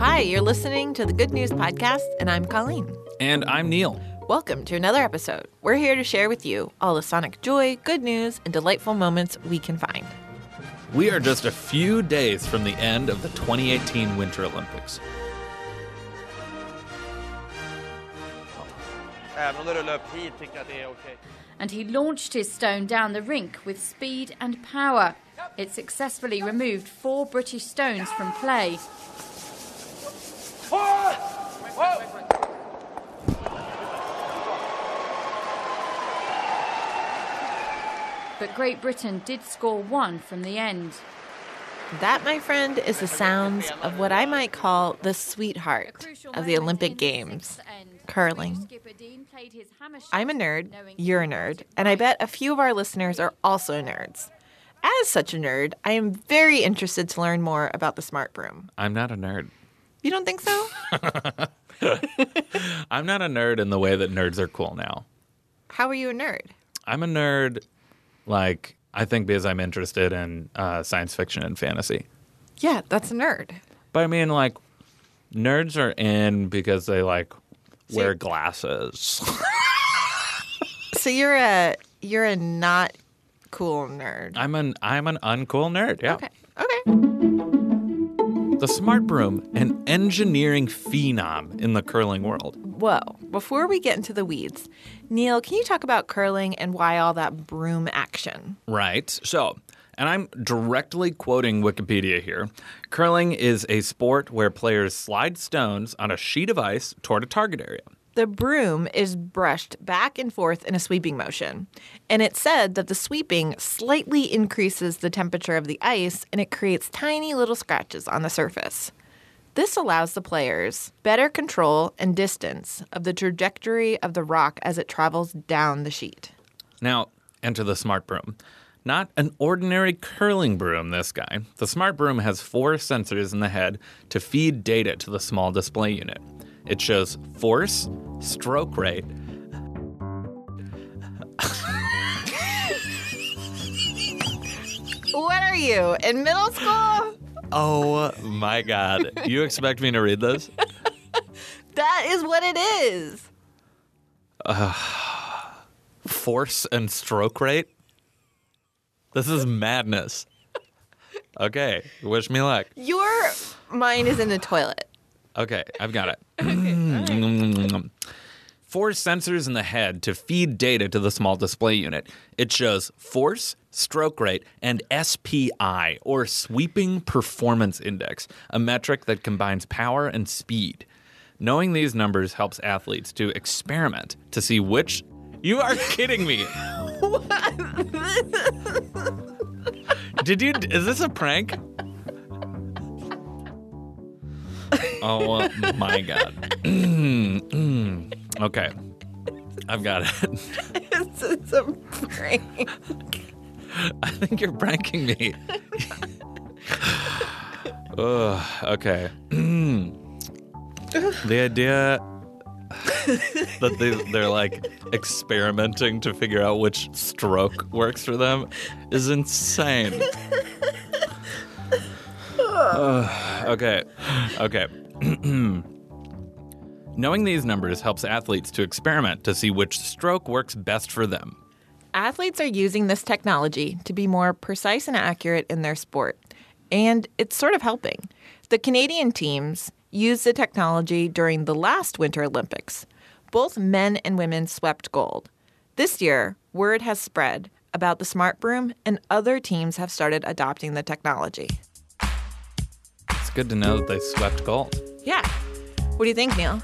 Hi, you're listening to the Good News Podcast, and I'm Colleen. And I'm Neil. Welcome to another episode. We're here to share with you all the sonic joy, good news, and delightful moments we can find. We are just a few days from the end of the 2018 Winter Olympics. Även om det rullar upp hit tycker jag att det är okej. and he launched his stone down the rink with speed and power. It successfully removed four British stones from play. But Great Britain did score one from the end. That, my friend, is the sounds of what I might call the sweetheart of the Olympic Games curling. I'm a nerd, you're a nerd, and I bet a few of our listeners are also nerds. As such a nerd, I am very interested to learn more about the smart broom. I'm not a nerd. You don't think so? I'm not a nerd in the way that nerds are cool now. How are you a nerd? I'm a nerd, like, I think because I'm interested in uh, science fiction and fantasy. Yeah, that's a nerd. But I mean, like, nerds are in because they, like, wear glasses. So you're a you're a not cool nerd. I'm an I'm an uncool nerd. Yeah. Okay. Okay. The smart broom, an engineering phenom in the curling world. Whoa. Before we get into the weeds, Neil, can you talk about curling and why all that broom action? Right. So, and I'm directly quoting Wikipedia here. Curling is a sport where players slide stones on a sheet of ice toward a target area. The broom is brushed back and forth in a sweeping motion. And it's said that the sweeping slightly increases the temperature of the ice and it creates tiny little scratches on the surface. This allows the players better control and distance of the trajectory of the rock as it travels down the sheet. Now, enter the smart broom. Not an ordinary curling broom, this guy. The smart broom has four sensors in the head to feed data to the small display unit. It shows force, stroke rate, What are you, in middle school? Oh my god. You expect me to read this? That is what it is. Force and stroke rate? This is madness. Okay, wish me luck. Your mind is in the toilet. Okay, I've got it. Four sensors in the head to feed data to the small display unit. It shows force, stroke rate, and SPI, or Sweeping Performance Index, a metric that combines power and speed. Knowing these numbers helps athletes to experiment to see which. You are kidding me. Did you. Is this a prank? Oh my god. Mm. Okay. I've got it. It's, it's a prank. I think you're pranking me. Ugh, okay. the idea that they, they're like experimenting to figure out which stroke works for them is insane. Ugh, okay. Okay. Knowing these numbers helps athletes to experiment to see which stroke works best for them. Athletes are using this technology to be more precise and accurate in their sport, and it's sort of helping. The Canadian teams used the technology during the last Winter Olympics. Both men and women swept gold. This year, word has spread about the smart broom, and other teams have started adopting the technology. It's good to know that they swept gold. Yeah. What do you think, Neil?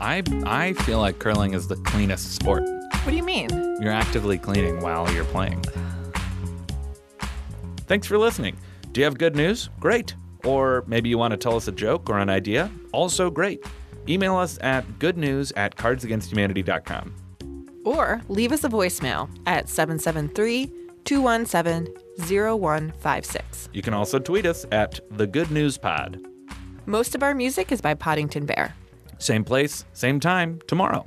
I I feel like curling is the cleanest sport. What do you mean? You're actively cleaning while you're playing. Thanks for listening. Do you have good news? Great. Or maybe you want to tell us a joke or an idea? Also great. Email us at goodnews at cardsagainsthumanity.com. Or leave us a voicemail at 773 217 0156. You can also tweet us at the Good News Pod. Most of our music is by Poddington Bear. Same place, same time, tomorrow.